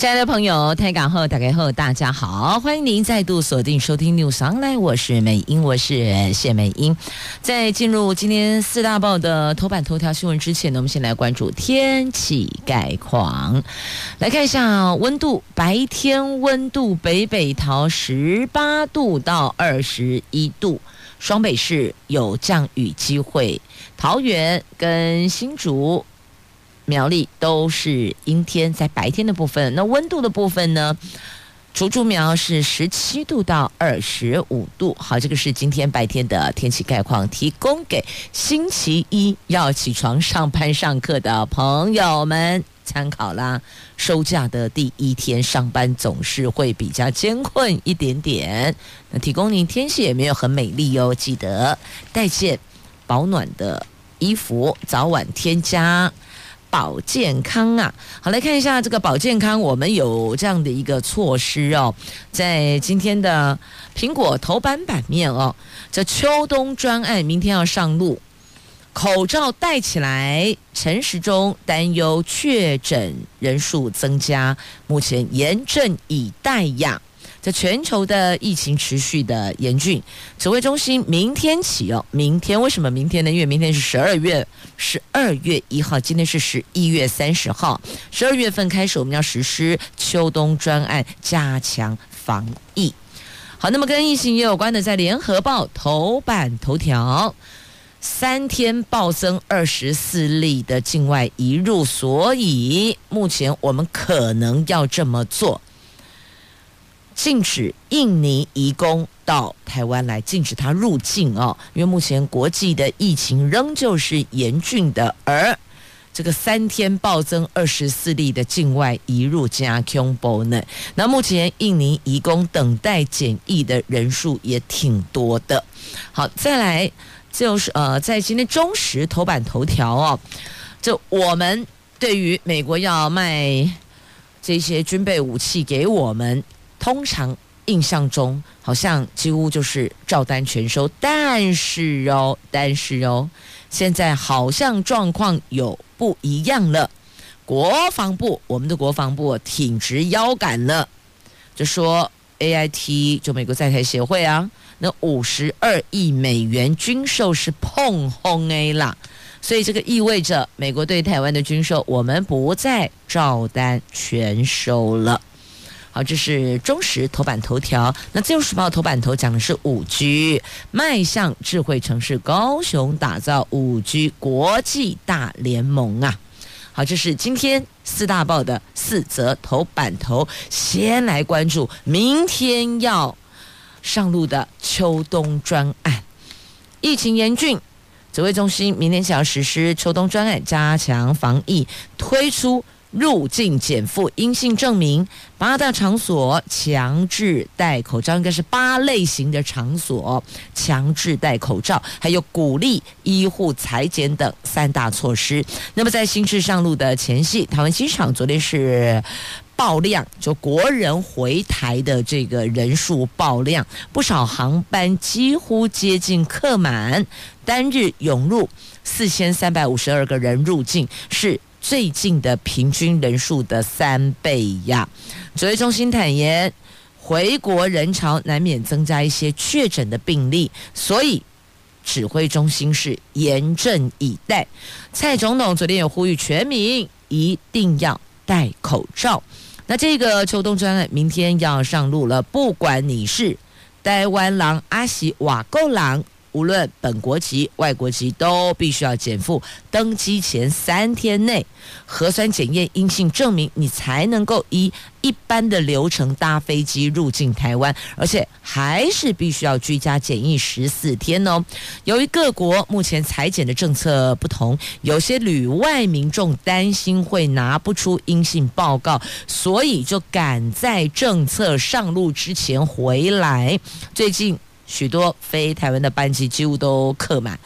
亲爱的朋友，台港后打开后，大家好，欢迎您再度锁定收听 News Online，我是美英，我是谢美英。在进入今天四大报的头版头条新闻之前呢，我们先来关注天气概况。来看一下温度，白天温度北北桃十八度到二十一度，双北市有降雨机会，桃园跟新竹。苗栗都是阴天，在白天的部分，那温度的部分呢？竹竹苗是十七度到二十五度。好，这个是今天白天的天气概况，提供给星期一要起床上班上课的朋友们参考啦。收假的第一天上班总是会比较艰困一点点。那提供您天气也没有很美丽哦，记得带件保暖的衣服，早晚添加。保健康啊，好，来看一下这个保健康，我们有这样的一个措施哦，在今天的苹果头版版面哦，这秋冬专案明天要上路，口罩戴起来。陈时中担忧确诊人数增加，目前严阵以待呀。在全球的疫情持续的严峻，指挥中心明天起哦，明天为什么明天呢？因为明天是十二月十二月一号，今天是十一月三十号，十二月份开始我们要实施秋冬专案，加强防疫。好，那么跟疫情也有关的，在联合报头版头条，三天暴增二十四例的境外移入，所以目前我们可能要这么做。禁止印尼移工到台湾来，禁止他入境哦，因为目前国际的疫情仍旧是严峻的，而这个三天暴增二十四例的境外移入加恐怖呢。那目前印尼移工等待检疫的人数也挺多的。好，再来就是呃，在今天中时头版头条哦，就我们对于美国要卖这些军备武器给我们。通常印象中好像几乎就是照单全收，但是哦，但是哦，现在好像状况有不一样了。国防部，我们的国防部挺直腰杆了，就说 AIT 就美国在台协会啊，那五十二亿美元军售是碰轰 A 啦，所以这个意味着美国对台湾的军售，我们不再照单全收了。好，这是中时头版头条。那自由时报头版头讲的是五 G，迈向智慧城市，高雄打造五 G 国际大联盟啊！好，这是今天四大报的四则头版头。先来关注明天要上路的秋冬专案，疫情严峻，指挥中心明天想要实施秋冬专案，加强防疫，推出。入境检负阴性证明，八大场所强制戴口罩，应该是八类型的场所强制戴口罩，还有鼓励医护裁剪等三大措施。那么在新制上路的前夕，台湾机场昨天是爆量，就国人回台的这个人数爆量，不少航班几乎接近客满，单日涌入四千三百五十二个人入境，是。最近的平均人数的三倍呀！指挥中心坦言，回国人潮难免增加一些确诊的病例，所以指挥中心是严阵以待。蔡总统昨天有呼吁全民一定要戴口罩。那这个秋冬专案明天要上路了，不管你是台湾狼、阿西瓦够狼。无论本国籍、外国籍，都必须要减负登机前三天内核酸检验阴性证明，你才能够依一般的流程搭飞机入境台湾，而且还是必须要居家检疫十四天哦。由于各国目前裁减的政策不同，有些旅外民众担心会拿不出阴性报告，所以就赶在政策上路之前回来。最近。许多非台湾的班机几乎都客满。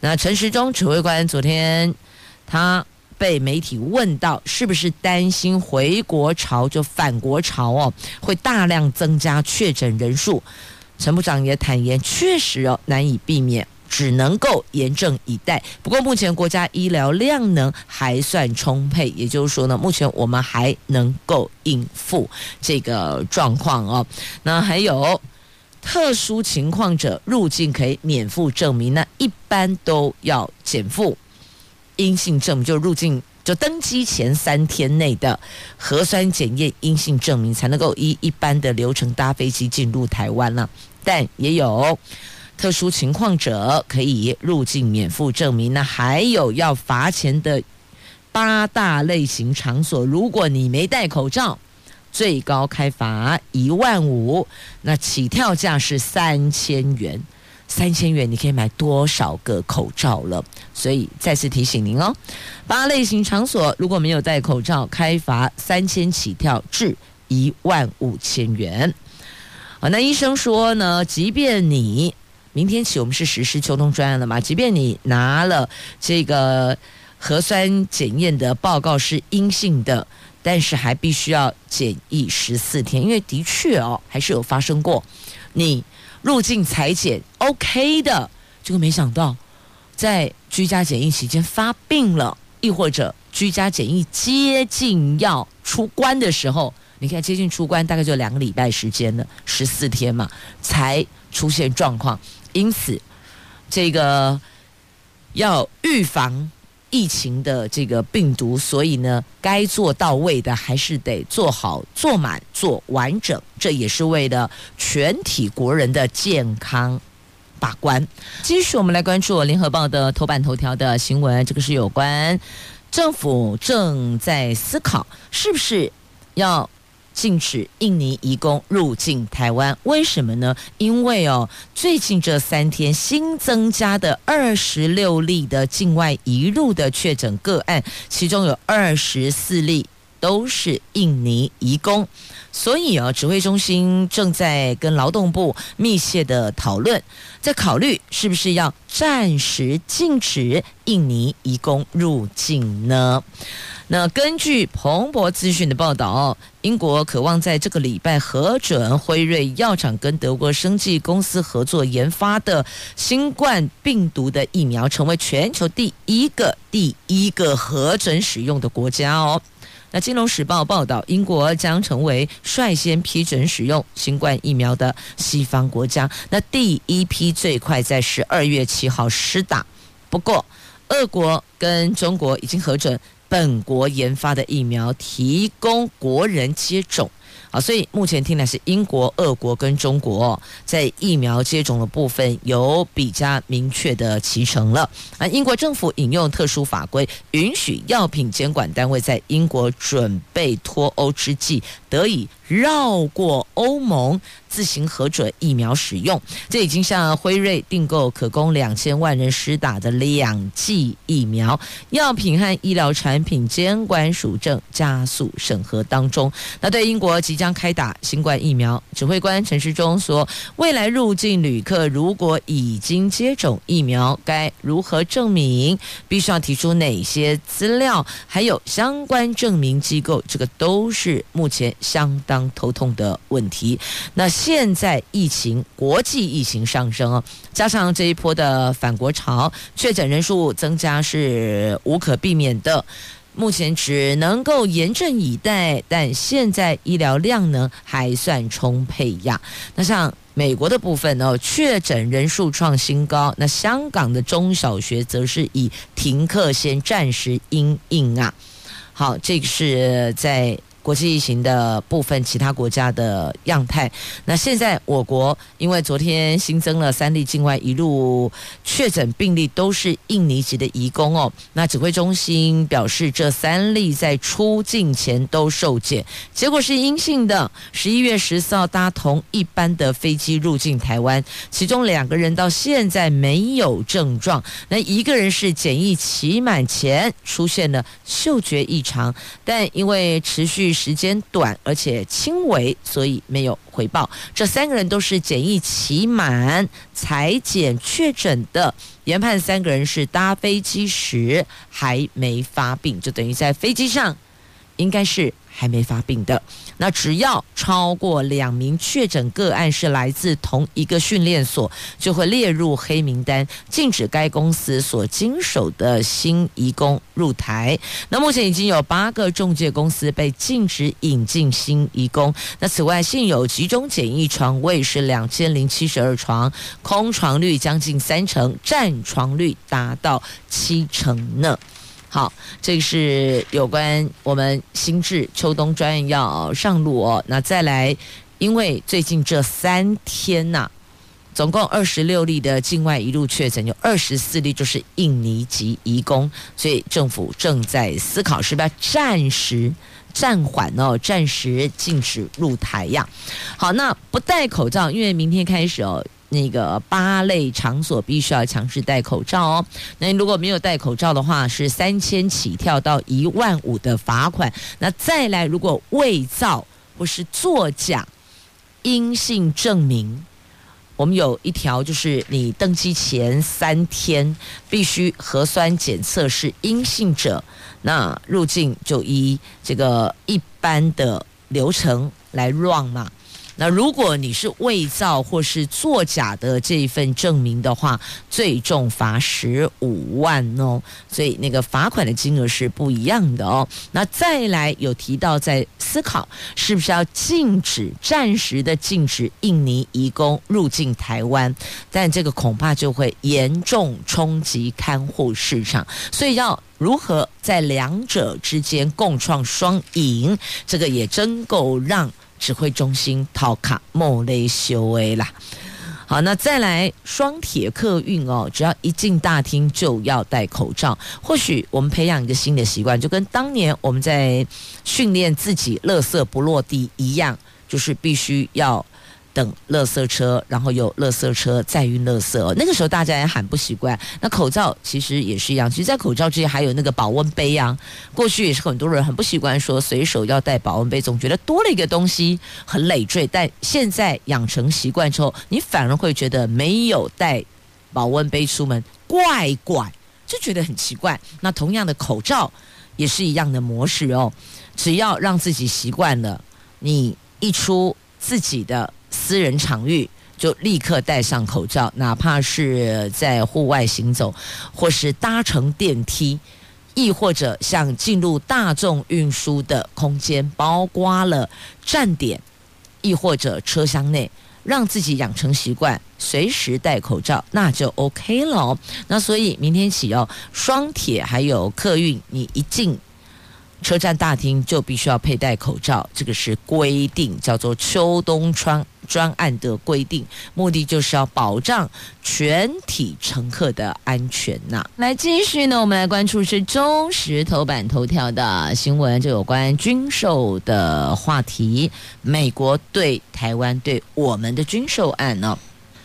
那陈时中指挥官昨天他被媒体问到是不是担心回国潮就返国潮哦，会大量增加确诊人数。陈部长也坦言，确实哦难以避免。只能够严阵以待。不过目前国家医疗量能还算充沛，也就是说呢，目前我们还能够应付这个状况哦。那还有特殊情况者入境可以免付证明，那一般都要检附阴性证明，就入境就登机前三天内的核酸检验阴性证明，才能够依一般的流程搭飞机进入台湾了。但也有。特殊情况者可以入境免付证明，那还有要罚钱的八大类型场所，如果你没戴口罩，最高开罚一万五，那起跳价是三千元，三千元你可以买多少个口罩了？所以再次提醒您哦，八类型场所如果没有戴口罩，开罚三千起跳至一万五千元。好，那医生说呢，即便你明天起，我们是实施秋冬专案了嘛？即便你拿了这个核酸检验的报告是阴性的，但是还必须要检疫十四天，因为的确哦，还是有发生过你入境采检 OK 的，这个没想到在居家检疫期间发病了，亦或者居家检疫接近要出关的时候，你看接近出关大概就两个礼拜时间了，十四天嘛，才出现状况。因此，这个要预防疫情的这个病毒，所以呢，该做到位的还是得做好、做满、做完整。这也是为了全体国人的健康把关。继续，我们来关注《联合报》的头版头条的新闻，这个是有关政府正在思考是不是要。禁止印尼移工入境台湾，为什么呢？因为哦，最近这三天新增加的二十六例的境外移入的确诊个案，其中有二十四例都是印尼移工，所以啊，指挥中心正在跟劳动部密切的讨论，在考虑是不是要暂时禁止印尼移工入境呢？那根据彭博资讯的报道，英国渴望在这个礼拜核准辉瑞药厂跟德国生技公司合作研发的新冠病毒的疫苗，成为全球第一个第一个核准使用的国家哦。那《金融时报》报道，英国将成为率先批准使用新冠疫苗的西方国家。那第一批最快在十二月七号施打，不过俄国跟中国已经核准。本国研发的疫苗提供国人接种，啊，所以目前听来是英国、俄国跟中国在疫苗接种的部分有比较明确的提成了。啊，英国政府引用特殊法规，允许药品监管单位在英国准备脱欧之际，得以绕过欧盟。自行核准疫苗使用，这已经向辉瑞订购可供两千万人施打的两剂疫苗。药品和医疗产品监管署正加速审核当中。那对英国即将开打新冠疫苗，指挥官陈时中说，未来入境旅客如果已经接种疫苗，该如何证明？必须要提出哪些资料？还有相关证明机构，这个都是目前相当头痛的问题。那。现在疫情，国际疫情上升哦，加上这一波的反国潮，确诊人数增加是无可避免的。目前只能够严阵以待，但现在医疗量呢还算充沛呀。那像美国的部分呢，确诊人数创新高，那香港的中小学则是以停课先暂时因应啊。好，这个是在。国际疫情的部分，其他国家的样态。那现在我国因为昨天新增了三例境外一路确诊病例，都是印尼籍的移工哦。那指挥中心表示，这三例在出境前都受检，结果是阴性的。十一月十四号搭同一班的飞机入境台湾，其中两个人到现在没有症状，那一个人是检疫期满前出现了嗅觉异常，但因为持续。时间短，而且轻微，所以没有回报。这三个人都是检疫期满裁检确诊的，研判三个人是搭飞机时还没发病，就等于在飞机上应该是。还没发病的，那只要超过两名确诊个案是来自同一个训练所，就会列入黑名单，禁止该公司所经手的新移工入台。那目前已经有八个中介公司被禁止引进新移工。那此外，现有集中检疫床位是两千零七十二床，空床率将近三成，占床率达到七成呢。好，这个是有关我们新制秋冬专案要上路哦。那再来，因为最近这三天呐、总共二十六例的境外移入确诊，有二十四例就是印尼籍移工，所以政府正在思考是不是要暂时暂缓哦，暂时禁止入台呀。好，那不戴口罩，因为明天开始哦。那个八类场所必须要强制戴口罩哦。那如果没有戴口罩的话，是三千起跳到一万五的罚款。那再来，如果伪造或是作假阴性证明，我们有一条，就是你登机前三天必须核酸检测是阴性者，那入境就依这个一般的流程来 run 嘛。那如果你是伪造或是作假的这一份证明的话，最重罚十五万哦，所以那个罚款的金额是不一样的哦。那再来有提到在思考是不是要禁止暂时的禁止印尼移工入境台湾，但这个恐怕就会严重冲击看护市场，所以要如何在两者之间共创双赢，这个也真够让。指挥中心套卡莫雷修 A 啦，好，那再来双铁客运哦，只要一进大厅就要戴口罩。或许我们培养一个新的习惯，就跟当年我们在训练自己垃圾不落地一样，就是必须要。等垃圾车，然后有垃圾车再运垃圾。那个时候大家也很不习惯。那口罩其实也是一样，其实，在口罩之前还有那个保温杯啊。过去也是很多人很不习惯说随手要带保温杯，总觉得多了一个东西很累赘。但现在养成习惯之后，你反而会觉得没有带保温杯出门怪怪，就觉得很奇怪。那同样的口罩也是一样的模式哦。只要让自己习惯了，你一出自己的。私人场域就立刻戴上口罩，哪怕是在户外行走，或是搭乘电梯，亦或者像进入大众运输的空间，包括了站点，亦或者车厢内，让自己养成习惯，随时戴口罩，那就 OK 了。那所以明天起哦，双铁还有客运，你一进。车站大厅就必须要佩戴口罩，这个是规定，叫做秋冬专专案的规定，目的就是要保障全体乘客的安全呐、来继续呢，我们来关注是中时头版头条的新闻，就有关军售的话题，美国对台湾对我们的军售案呢。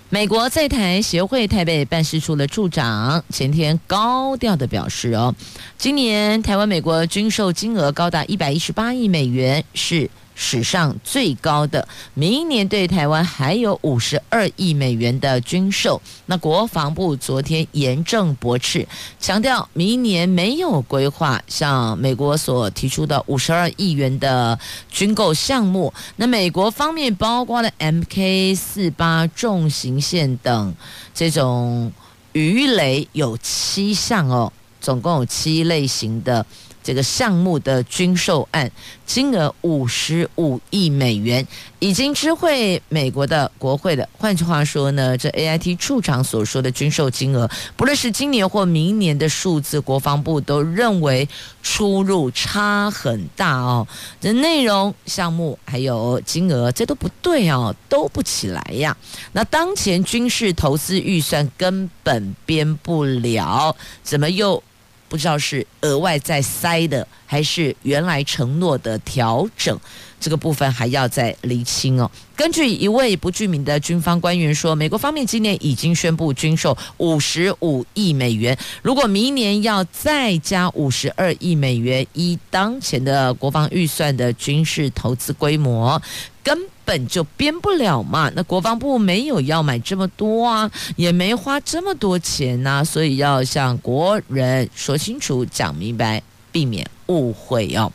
美国在台协会台北办事处的处长前天高调的表示：“哦，今年台湾美国军售金额高达一百一十八亿美元，是。”史上最高的，明年对台湾还有五十二亿美元的军售。那国防部昨天严正驳斥，强调明年没有规划像美国所提出的五十二亿元的军购项目。那美国方面包括了 MK 四八重型线等这种鱼雷有七项哦，总共有七类型的。这个项目的军售案金额五十五亿美元，已经知会美国的国会了。换句话说呢，这 AIT 处长所说的军售金额，不论是今年或明年的数字，国防部都认为出入差很大哦。这内容、项目还有金额，这都不对哦，都不起来呀。那当前军事投资预算根本编不了，怎么又？不知道是额外再塞的，还是原来承诺的调整，这个部分还要再厘清哦。根据一位不具名的军方官员说，美国方面今年已经宣布军售五十五亿美元，如果明年要再加五十二亿美元，以当前的国防预算的军事投资规模，根本就编不了嘛。那国防部没有要买这么多啊，也没花这么多钱呐、所以要向国人说清楚、讲明白，避免误会哦。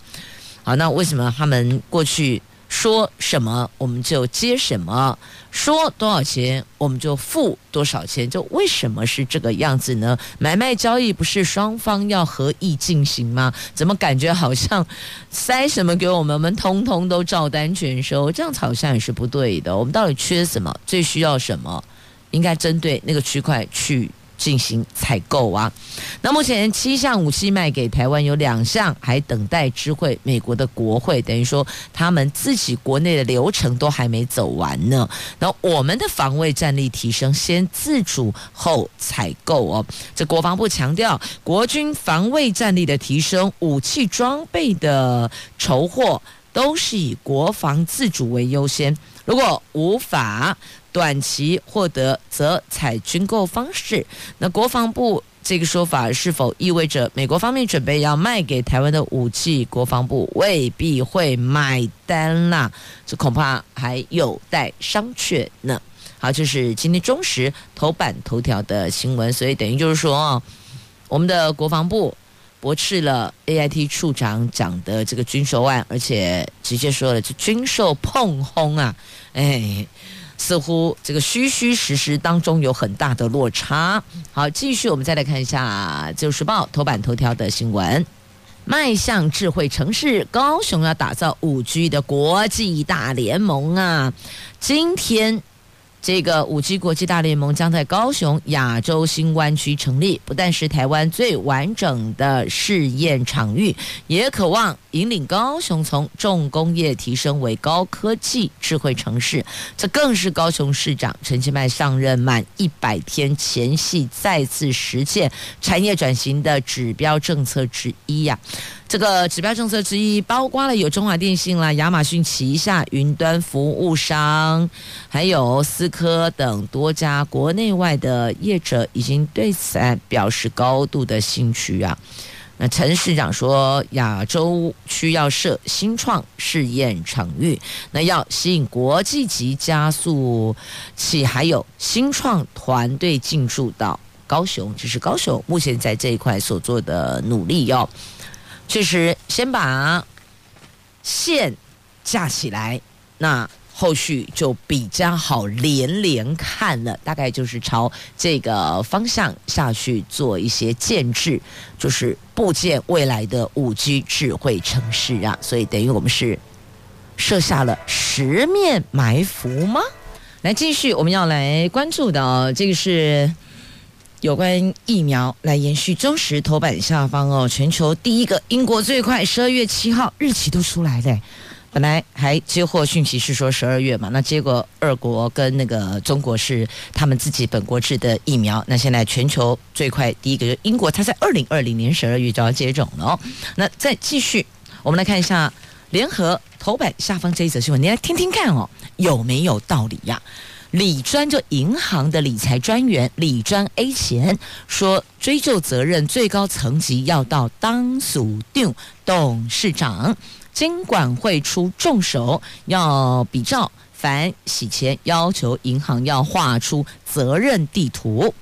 好，那为什么他们过去说什么我们就接什么，说多少钱我们就付多少钱？就为什么是这个样子呢？买卖交易不是双方要合意进行吗？怎么感觉好像塞什么给我们，我们通通都照单全收？这样好像也是不对的。我们到底缺什么？最需要什么？应该针对那个区块去。进行采购啊，那目前七项武器卖给台湾，有两项还等待知会美国的国会，等于说他们自己国内的流程都还没走完呢。那我们的防卫战力提升，先自主后采购哦。这国防部强调，国军防卫战力的提升，武器装备的筹获，都是以国防自主为优先。如果无法短期获得则采军购方式。那国防部这个说法是否意味着美国方面准备要卖给台湾的武器，国防部未必会买单啦？这恐怕还有待商榷呢。好，这是今天中时头版头条的新闻，所以等于就是说，我们的国防部驳斥了 AIT 处长讲的这个军售案，而且直接说了这军售碰轰啊，哎。似乎这个虚虚实实当中有很大的落差。好，继续我们再来看一下《自由时报》头版头条的新闻：迈向智慧城市，高雄要打造五 G 的国际大联盟啊！今天。这个五 G 国际大联盟将在高雄亚洲新湾区成立，不但是台湾最完整的试验场域，也渴望引领高雄从重工业提升为高科技智慧城市。这更是高雄市长陈其迈上任满一百天前夕再次实践产业转型的指标政策之一呀、这个指标政策之一，包括了有中华电信啦、亚马逊旗下云端服务商，还有思科等多家国内外的业者，已经对此表示高度的兴趣啊。那陈市长说，亚洲需要设新创试验场域，那要吸引国际级加速器还有新创团队进驻到高雄，这是高雄目前在这一块所做的努力哟。其实先把线架起来，那后续就比较好连连看了。大概就是朝这个方向下去做一些建制，就是布建未来的五 G 智慧城市啊。所以等于我们是设下了十面埋伏吗？来，继续我们要来关注的，这个是。有关疫苗来延续中时头版下方哦，全球第一个，英国最快十二月七号日期都出来了，本来还接获讯息是说十二月嘛，那结果二国跟那个中国是他们自己本国制的疫苗，那现在全球最快第一个就英国，它在二零二零年十二月就要接种了哦。那再继续，我们来看一下联合头版下方这一则新闻，你来听听看哦，有没有道理呀？李专就银行的理财专员李专 A 钱说，追究责任最高层级要到当属定董事长，经管会出重手，要比照反洗钱，要求银行要画出责任地图。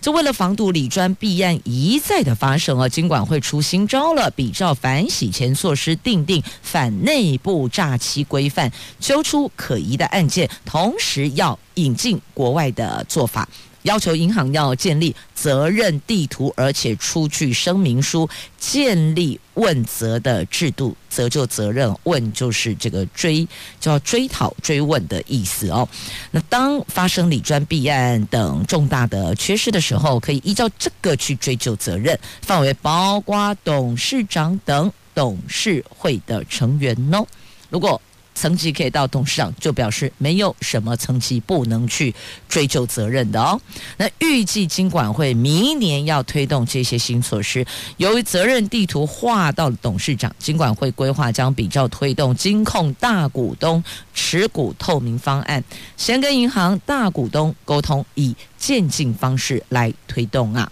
就为了防堵李专弊案一再的发生啊，金管会出新招了，比照反洗钱措施，定定反内部诈欺规范，揪出可疑的案件，同时要引进国外的做法。要求银行要建立责任地图，而且出具声明书，建立问责的制度，责就责任，问就是这个追，叫追讨追问的意思哦。那当发生李专弊案等重大的缺失的时候，可以依照这个去追究责任，范围包括董事长等董事会的成员哦。如果层级可以到董事长，就表示没有什么层级不能去追究责任的哦。那预计金管会明年要推动这些新措施，由于责任地图划到了董事长，金管会规划将比较推动金控大股东持股透明方案，先跟银行大股东沟通，以渐进方式来推动啊。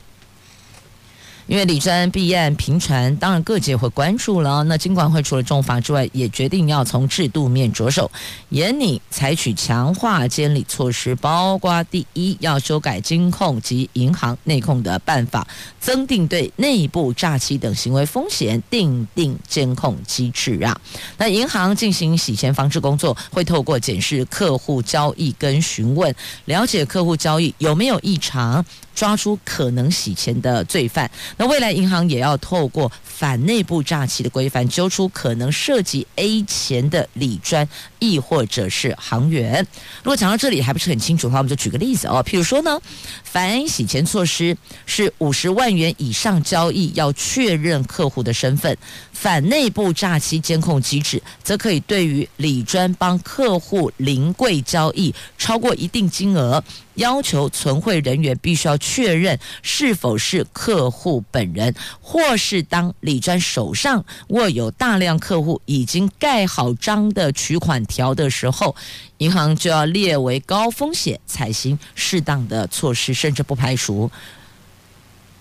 因为李专弊案频传，当然各界会关注了。那金管会除了重罚之外，也决定要从制度面着手，严拟采取强化监理措施，包括第一，要修改金控及银行内控的办法，增订对内部诈欺等行为风险订定监控机制啊。那银行进行洗钱防治工作，会透过检视客户交易跟询问，了解客户交易有没有异常。抓出可能洗钱的罪犯，那未来银行也要透过反内部诈欺的规范，揪出可能涉及 A 钱的李专，亦或者是行员。如果讲到这里还不是很清楚的话，我们就举个例子哦。譬如说呢，反洗钱措施是五十万元以上交易要确认客户的身份，反内部诈欺监控机制则可以对于李专帮客户临柜交易超过一定金额。要求存汇人员必须要确认是否是客户本人，或是当李专手上握有大量客户已经盖好章的取款调的时候，银行就要列为高风险，采行适当的措施，甚至不排除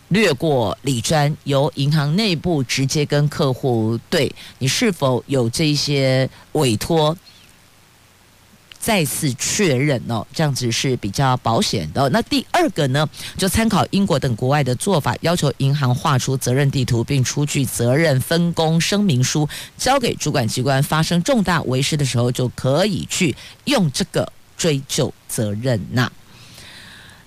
略过理专，由银行内部直接跟客户对你是否有这些委托。再次确认哦，这样子是比较保险的。那第二个呢，就参考英国等国外的做法，要求银行画出责任地图，并出具责任分工声明书，交给主管机关。发生重大违失的时候，就可以去用这个追究责任呐。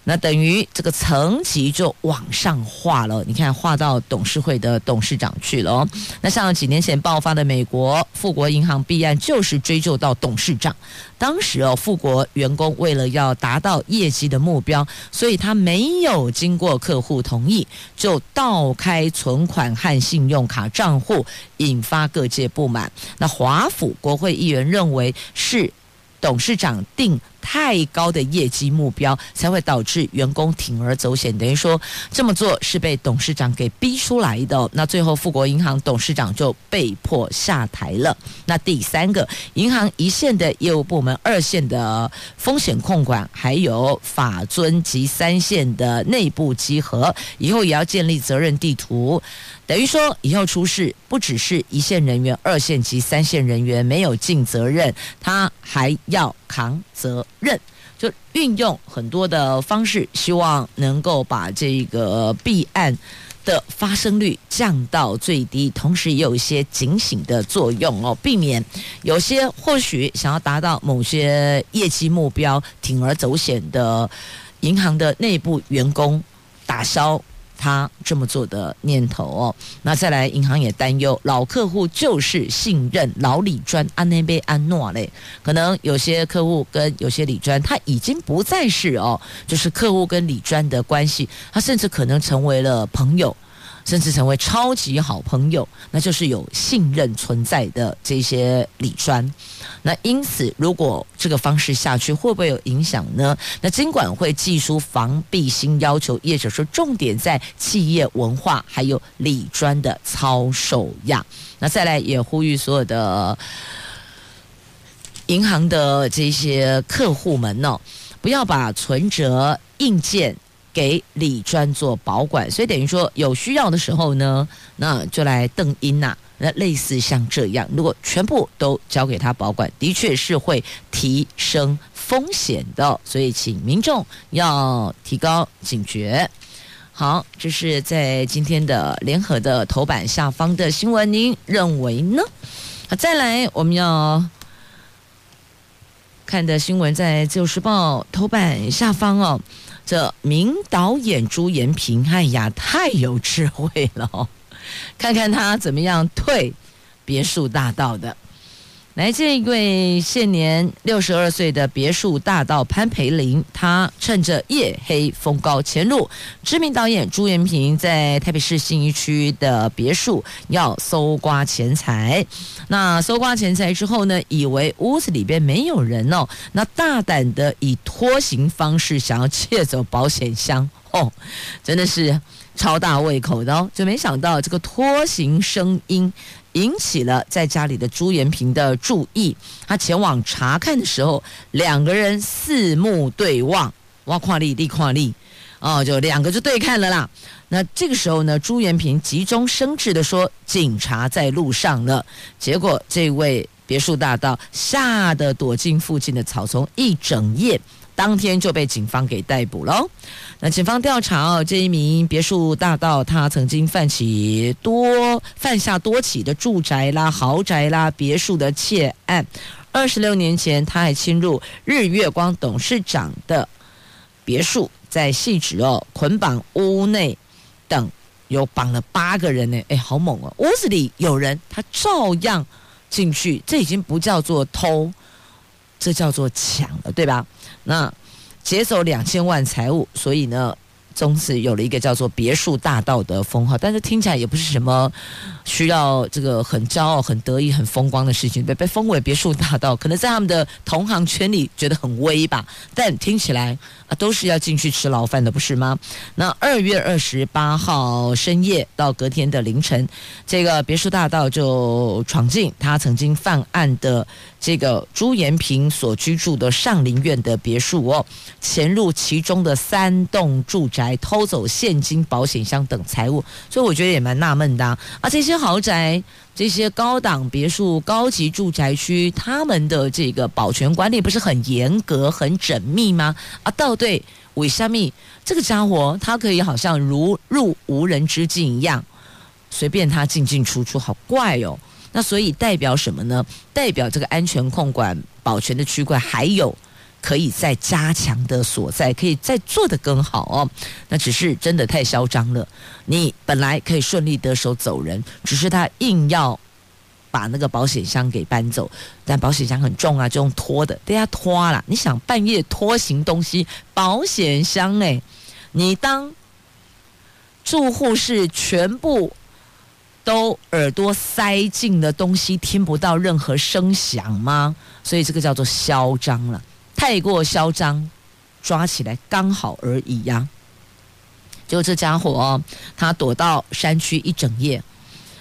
那等于这个层级就往上画了，你看画到董事会的董事长去了哦。那像几年前爆发的美国富国银行弊案，就是追究到董事长。当时哦，富国员工为了要达到业绩的目标，所以他没有经过客户同意，就盗开存款和信用卡账户，引发各界不满。那华府国会议员认为是董事长定。太高的业绩目标才会导致员工铤而走险，等于说这么做是被董事长给逼出来的。那最后富国银行董事长就被迫下台了。那第三个，银行一线的业务部门、二线的风险控管，还有法遵及三线的内部稽核，以后也要建立责任地图。等于说，以后出事不只是一线人员、二线及三线人员没有尽责任，他还要扛责任，就运用很多的方式，希望能够把这个弊案的发生率降到最低，同时也有一些警醒的作用哦，避免有些或许想要达到某些业绩目标铤而走险的银行的内部员工打消。他这么做的念头哦，那再来，银行也担忧老客户就是信任老李专安内贝安诺嘞，可能有些客户跟有些李专他已经不再是哦，就是客户跟李专的关系，他甚至可能成为了朋友。甚至成为超级好朋友，那就是有信任存在的这些理专。那因此，如果这个方式下去，会不会有影响呢？那金管会寄出防弊新要求，业者说重点在企业文化，还有理专的操守呀。那再来也呼吁所有的银行的这些客户们呢，不要把存折硬件。给李专做保管，所以等于说有需要的时候呢，那就来邓英呐，那类似像这样，如果全部都交给他保管，的确是会提升风险的，所以请民众要提高警觉。好，这是在今天的联合的头版下方的新闻，您认为呢？好，再来我们要看的新闻在《自由时报》头版下方哦。这名导演朱延平，哎呀，太有智慧了！看看他怎么样退别墅大道的。来这一位现年六十二岁的别墅大盗潘培林，他趁着夜黑风高潜入知名导演朱延平在台北市信义区的别墅，要搜刮钱财。那搜刮钱财之后呢，以为屋子里边没有人哦，那大胆的以拖行方式想要窃走保险箱哦，真的是超大胃口的哦，就没想到这个拖行声音。引起了在家里的朱延平的注意，他前往查看的时候，两个人四目对望，哇，跨立地跨立，哦，就两个就对看了啦。那这个时候呢，朱延平急中生智的说：“警察在路上了。”结果这位别墅大盗吓得躲进附近的草丛一整夜。当天就被警方给逮捕了。那警方调查哦，这一名别墅大盗，他曾经犯起多犯下多起的住宅啦、豪宅啦、别墅的窃案。二十六年前，他还侵入日月光董事长的别墅，在汐止哦捆绑屋内等有绑了八个人呢。哎，好猛哦！屋子里有人，他照样进去，这已经不叫做偷，这叫做抢了，对吧？那劫走两千万财物，所以呢，从此有了一个叫做“别墅大道”的封号。但是听起来也不是什么需要这个很骄傲、很得意、很风光的事情，被被封为“别墅大道”，可能在他们的同行圈里觉得很威吧。但听起来啊，都是要进去吃牢饭的，不是吗？那二月二十八号深夜到隔天的凌晨，这个别墅大盗就闯进他曾经犯案的。这个朱延平所居住的上林苑的别墅哦，潜入其中的三栋住宅，偷走现金、保险箱等财物，所以我觉得也蛮纳闷的啊。啊这些豪宅、这些高档别墅、高级住宅区，他们的这个保全管理不是很严格、很缜密吗？啊，到底为什么这个家伙他可以好像如入无人之境一样，随便他进进出出，好怪哦。那所以代表什么呢？代表这个安全控管保全的区块还有可以再加强的所在，可以再做得更好哦。那只是真的太嚣张了。你本来可以顺利得手走人，只是他硬要把那个保险箱给搬走，但保险箱很重啊，就用拖的，大家拖了。你想半夜拖行东西，保险箱哎，你当住户是全部。都耳朵塞进的东西，听不到任何声响吗？所以这个叫做嚣张了，太过嚣张，抓起来刚好而已呀、啊。就这家伙哦，他躲到山区一整夜，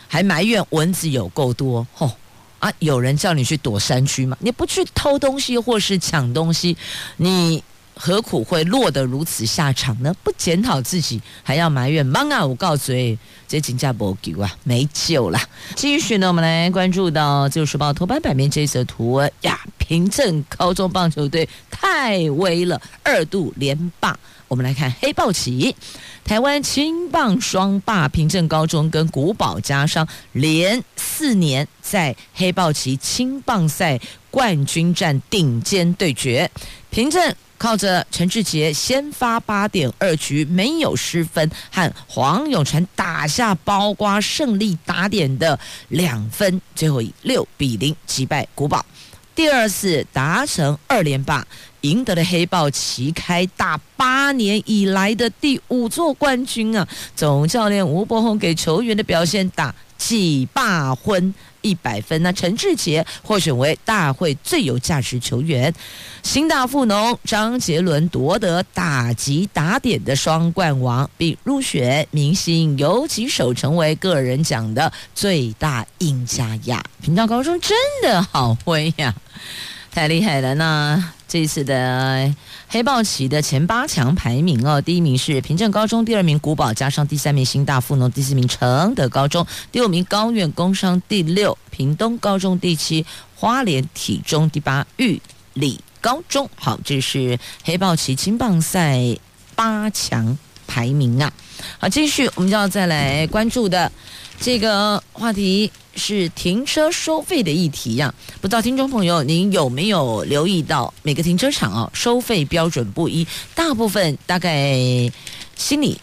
还埋怨蚊子有够多。吼、啊！有人叫你去躲山区吗？你不去偷东西或是抢东西，你。何苦会落得如此下场呢？不检讨自己，还要埋怨？妈啊！我告诉你，这真叫没救啊，没救了。继续呢，我们来关注到《自由时报》头版版面这则图呀，平镇高中棒球队太威了，二度连霸。我们来看黑豹旗，台湾青棒双霸平镇高中跟古堡家商连四年在黑豹旗青棒赛冠军战顶尖对决，平镇。靠着陈志杰先发八点二局没有失分，和黄永成打下包瓜胜利打点的两分，最后以六比零击败古堡，第二次达成二连霸，赢得了黑豹旗开打八年以来的第五座冠军啊！总教练吴伯宏给球员的表现打几霸昏。一百分，那陈志杰获选为大会最有价值球员，新大富农张杰伦夺得打击打点的双冠王，并入选明星游击手，成为个人奖的最大赢家呀！平镇高中真的好灰呀，太厉害了！那这次的。黑豹旗的前八强排名哦，第一名是平镇高中，第二名古堡，加上，第三名新大富农，第四名承德高中，第五名高苑工商，第六屏东高中，第七花莲体中，第八玉里高中。好，这是黑豹旗青棒赛八强排名啊。好，继续我们就要再来关注的这个话题。是停车收费的议题呀，不知道听众朋友您有没有留意到每个停车场哦收费标准不一，大部分大概心里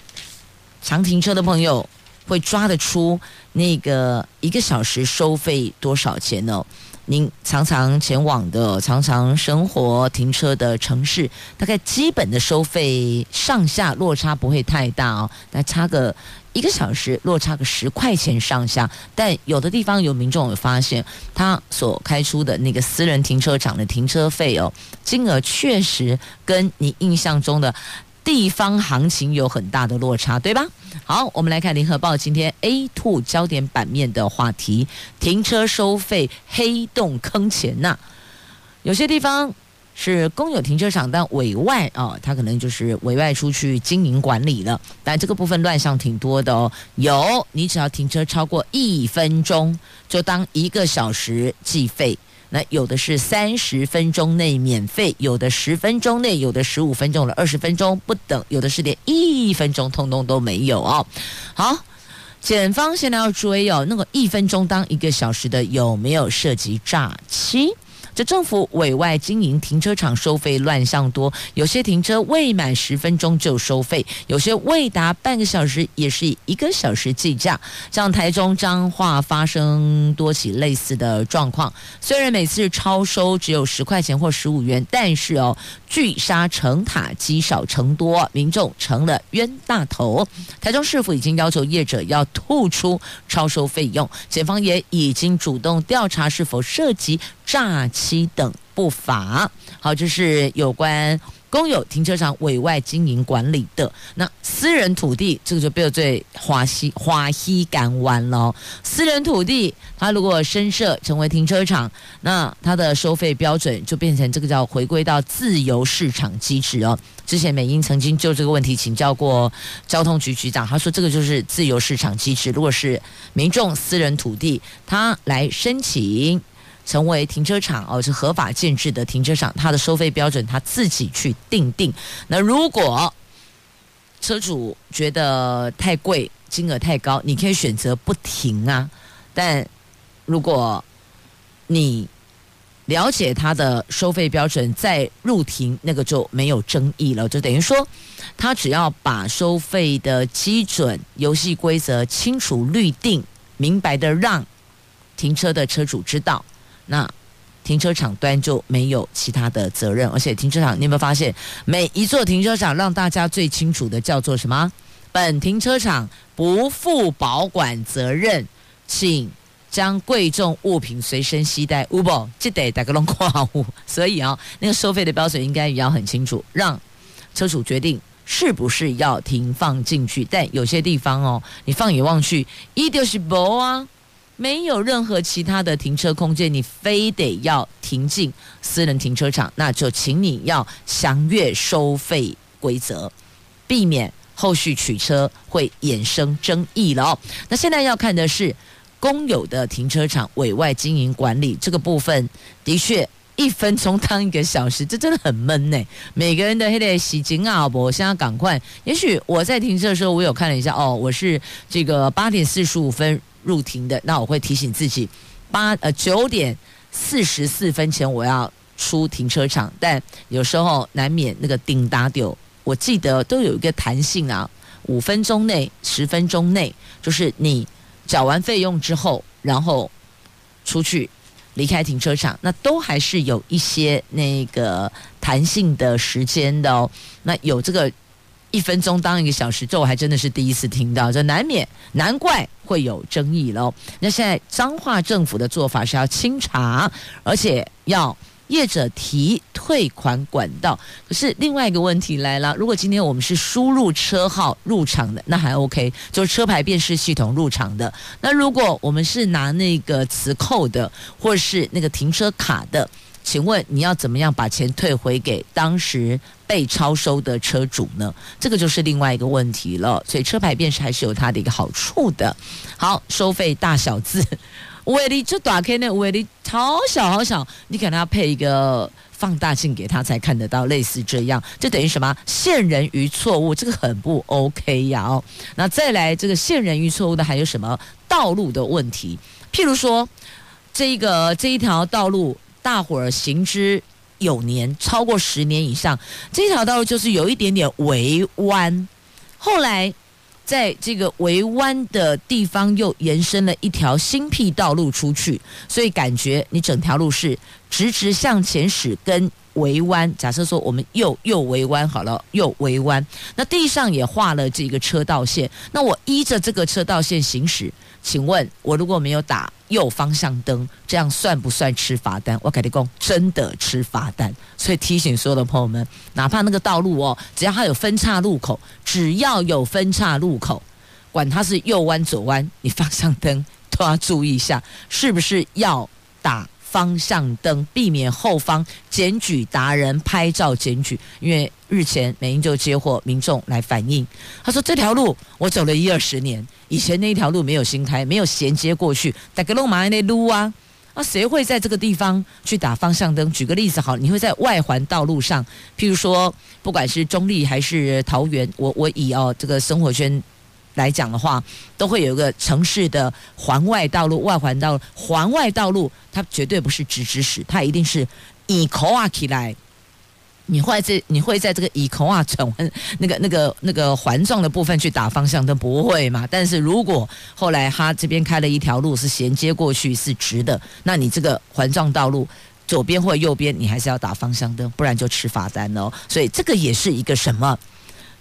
常停车的朋友会抓得出那个一个小时收费多少钱呢？您常常前往的、常常生活停车的城市，大概基本的收费上下落差不会太大哦，那差个一个小时落差个十块钱上下。但有的地方有民众有发现，他所开出的那个私人停车场的停车费哦，金额确实跟你印象中的。地方行情有很大的落差，对吧？好，我们来看联合报今天 A two 焦点版面的话题：停车收费黑洞坑钱呐、有些地方是公有停车场，但委外哦，它可能就是委外出去经营管理了。但这个部分乱象挺多的哦。有，你只要停车超过一分钟，就当一个小时计费。那有的是三十分钟内免费，有的十分钟内，有的十五分钟了，二十分钟不等，有的是连一分钟通通都没有哦。好，检方现在要追哦，那个一分钟当一个小时的有没有涉及诈欺？这政府委外经营停车场收费乱象多，有些停车未满十分钟就收费，有些未达半个小时也是以一个小时计价。像台中彰化发生多起类似的状况，虽然每次超收只有十块钱或十五元，但是哦，聚沙成塔，积少成多，民众成了冤大头。台中市府已经要求业者要吐出超收费用，检方也已经主动调查是否涉及诈欺等不法。好，这是有关公有停车场委外经营管理的。那私人土地，这个就比较最花西花溪港湾了。私人土地，它如果深设成为停车场，那它的收费标准就变成这个叫回归到自由市场机制哦。之前美英曾经就这个问题请教过交通局局长，他说这个就是自由市场机制。如果是民众私人土地，他来申请。成为停车场哦，是合法建制的停车场，它的收费标准他自己去定定。那如果车主觉得太贵，金额太高，你可以选择不停啊。但如果你了解它的收费标准，再入停，那个就没有争议了。就等于说，他只要把收费的基准、游戏规则清楚律定、明白的让停车的车主知道。那停车场端就没有其他的责任，而且停车场，你有没有发现，每一座停车场让大家最清楚的叫做什么？本停车场不负保管责任，请将贵重物品随身携带。唔不，记得打个龙挂物。所以啊，那个收费的标准应该也要很清楚，让车主决定是不是要停放进去。但有些地方哦，你放眼望去，一定是无啊。没有任何其他的停车空间，你非得要停进私人停车场，那就请你要详阅收费规则，避免后续取车会衍生争议了哦。那现在要看的是公有的停车场委外经营管理这个部分，的确一分钟当一个小时，这真的很闷呢。每个人的黑的洗紧啊，我现在赶快。也许我在停车的时候，我有看了一下哦，我是这个八点四十五分。入停的，那我会提醒自己，八呃九点四十四分前我要出停车场，但有时候难免那个顶打丢，我记得都有一个弹性啊，五分钟内、十分钟内，就是你缴完费用之后，然后出去离开停车场，那都还是有一些那个弹性的时间的哦，那有这个。一分钟当一个小时，这我还真的是第一次听到，这难免难怪会有争议喽。那现在彰化政府的做法是要清查，而且要业者提退款管道。可是另外一个问题来了，如果今天我们是输入车号入场的，那还 OK，就是车牌辨识系统入场的。那如果我们是拿那个磁扣的，或是那个停车卡的？请问你要怎么样把钱退回给当时被超收的车主呢？这个就是另外一个问题了。所以车牌辨识还是有它的一个好处的。好，收费大小字，威力就打开那威力好小好小，你可能要配一个放大镜给他才看得到，类似这样，这等于什么？陷人于错误，这个很不 OK 呀！哦，那再来这个陷人于错误的还有什么？道路的问题，譬如说这一个这一条道路。大伙儿行之有年，超过十年以上，这条道路就是有一点点微弯。后来，在这个围弯的地方又延伸了一条新辟道路出去，所以感觉你整条路是直直向前驶，跟围弯。假设说我们右右围弯好了，右围弯，那地上也画了这个车道线，那我依着这个车道线行驶。请问，我如果没有打右方向灯，这样算不算吃罚单？我跟你讲，真的吃罚单。所以提醒所有的朋友们，哪怕那个道路哦，只要它有分岔路口，只要有分岔路口，管它是右弯左弯，你方向灯都要注意一下，是不是要打方向灯，避免后方检举达人拍照检举，因为。日前，美英就接获民众来反映，他说：“这条路我走了一二十年，以前那一条路没有新开，没有衔接过去，大家都马那路啊，啊，谁会在这个地方去打方向灯？举个例子好，你会在外环道路上，譬如说，不管是中坜还是桃园，我我以哦这个生活圈来讲的话，都会有一个城市的环外道路、外环道路、环外道路，它绝对不是直直驶，它一定是以口啊起来。”你会在你会在这个以口啊转弯那个那个那个环状的部分去打方向灯不会嘛？但是如果后来他这边开了一条路是衔接过去是直的，那你这个环状道路左边或右边你还是要打方向灯，不然就吃罚单哦。所以这个也是一个什么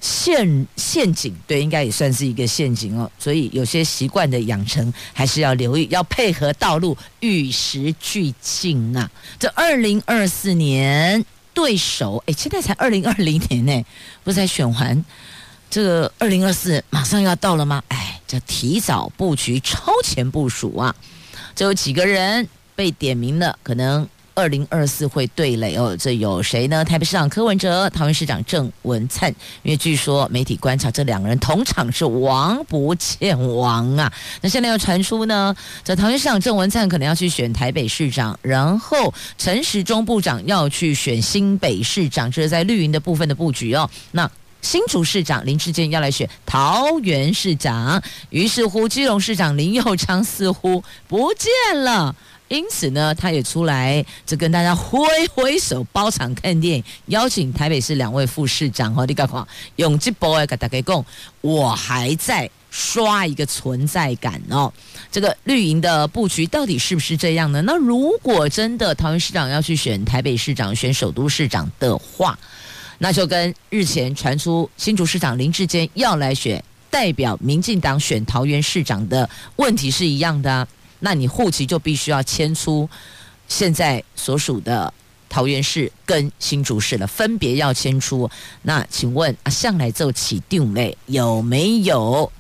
陷陷阱？对，应该也算是一个陷阱哦。所以有些习惯的养成还是要留意，要配合道路与时俱进啊。这二零二四年。对手，哎，现在才二零二零年呢，不是才选完，这个二零二四马上要到了吗？哎，这提早布局、超前部署啊！这有几个人被点名了，可能。二零二四会对垒哦，这有谁呢？台北市长柯文哲、桃园市长郑文灿，因为据说媒体观察，这两个人同场是王不见王啊。那现在又传出呢，这桃园市长郑文灿可能要去选台北市长，然后陈时中部长要去选新北市长，这是在绿营的部分的布局哦。那新竹市长林志坚要来选桃园市长，于是乎基隆市长林佑昌似乎不见了。因此呢，他也出来就跟大家挥挥手，包场看电影，邀请台北市两位副市长和李家华永吉博爱给大家讲，我还在刷一个存在感哦。这个绿营的布局到底是不是这样呢？那如果真的桃园市长要去选台北市长、选首都市长的话，那就跟日前传出新竹市长林志坚要来选代表民进党选桃园市长的问题是一样的啊。那你户籍就必须要迁出现在所属的桃园市跟新竹市了，分别要迁出。那请问啊，向来就起定位有没有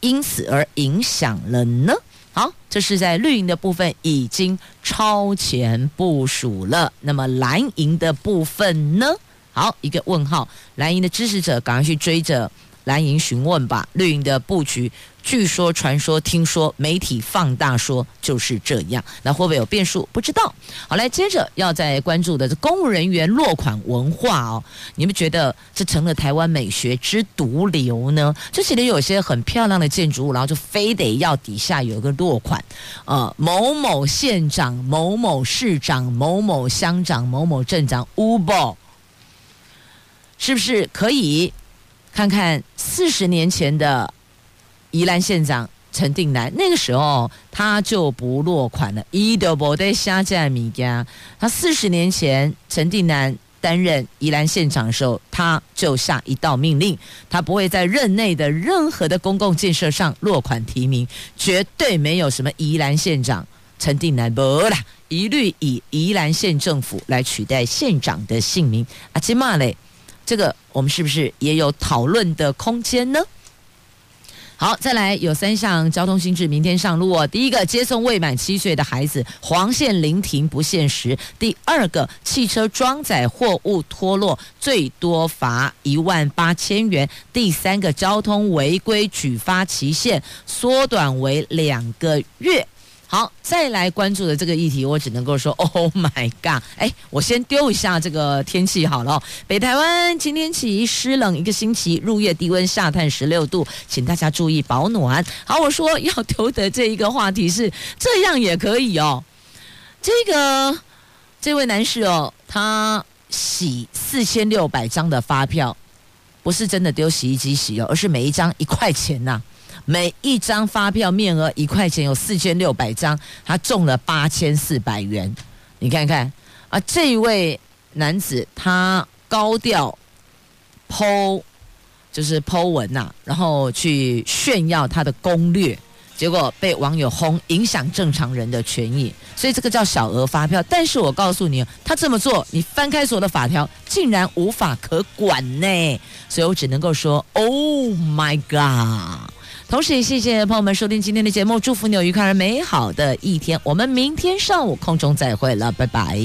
因此而影响了呢？好，这是在绿营的部分已经超前部署了。那么蓝营的部分呢？好，一个问号。蓝营的支持者赶快去追着。蓝营询问吧，绿营的布局，据说、传说、听说，媒体放大说就是这样，那会不会有变数？不知道。好，来接着要再关注的是公务人员落款文化哦，你们觉得这成了台湾美学之毒瘤呢？这其实有些很漂亮的建筑物，然后就非得要底下有一个落款，呃，某某县长、某某市长、某某乡长、某某镇长 u b 是不是可以？看看四十年前的宜兰县长陈定南，那个时候他就不落款了。伊都不得下架米家，他四十年前陈定南担任宜兰县长的时候，他就下一道命令，他不会在任内的任何的公共建设上落款提名，绝对没有什么宜兰县长陈定南不啦，一律以宜兰县政府来取代县长的姓名。阿基玛嘞。这个我们是不是也有讨论的空间呢？好，再来有三项交通新制，明天上路哦。第一个，接送未满七岁的孩子黄线临停不限时；第二个，汽车装载货物脱落最多罚一万八千元；第三个，交通违规举发期限缩短为两个月。好，再来关注的这个议题，我只能够说，Oh my God！哎，我先丢一下这个天气好了。北台湾今天起湿冷一个星期，入夜低温下探十六度，请大家注意保暖。好，我说要丢的这一个话题是这样也可以哦。这个这位男士哦，他洗四千六百张的发票，不是真的丢洗衣机洗哦，而是每一张一块钱呐、每一张发票面额一块钱，有四千六百张，他中了八千四百元。你看看啊，这一位男子他高调剖就是剖文呐、然后去炫耀他的攻略。结果被网友轰，影响正常人的权益，所以这个叫小额发票。但是我告诉你，他这么做，你翻开所有的法条，竟然无法可管呢。所以我只能够说，Oh my God！同时也谢谢朋友们收听今天的节目，祝福你有愉快而美好的一天。我们明天上午空中再会了，拜拜。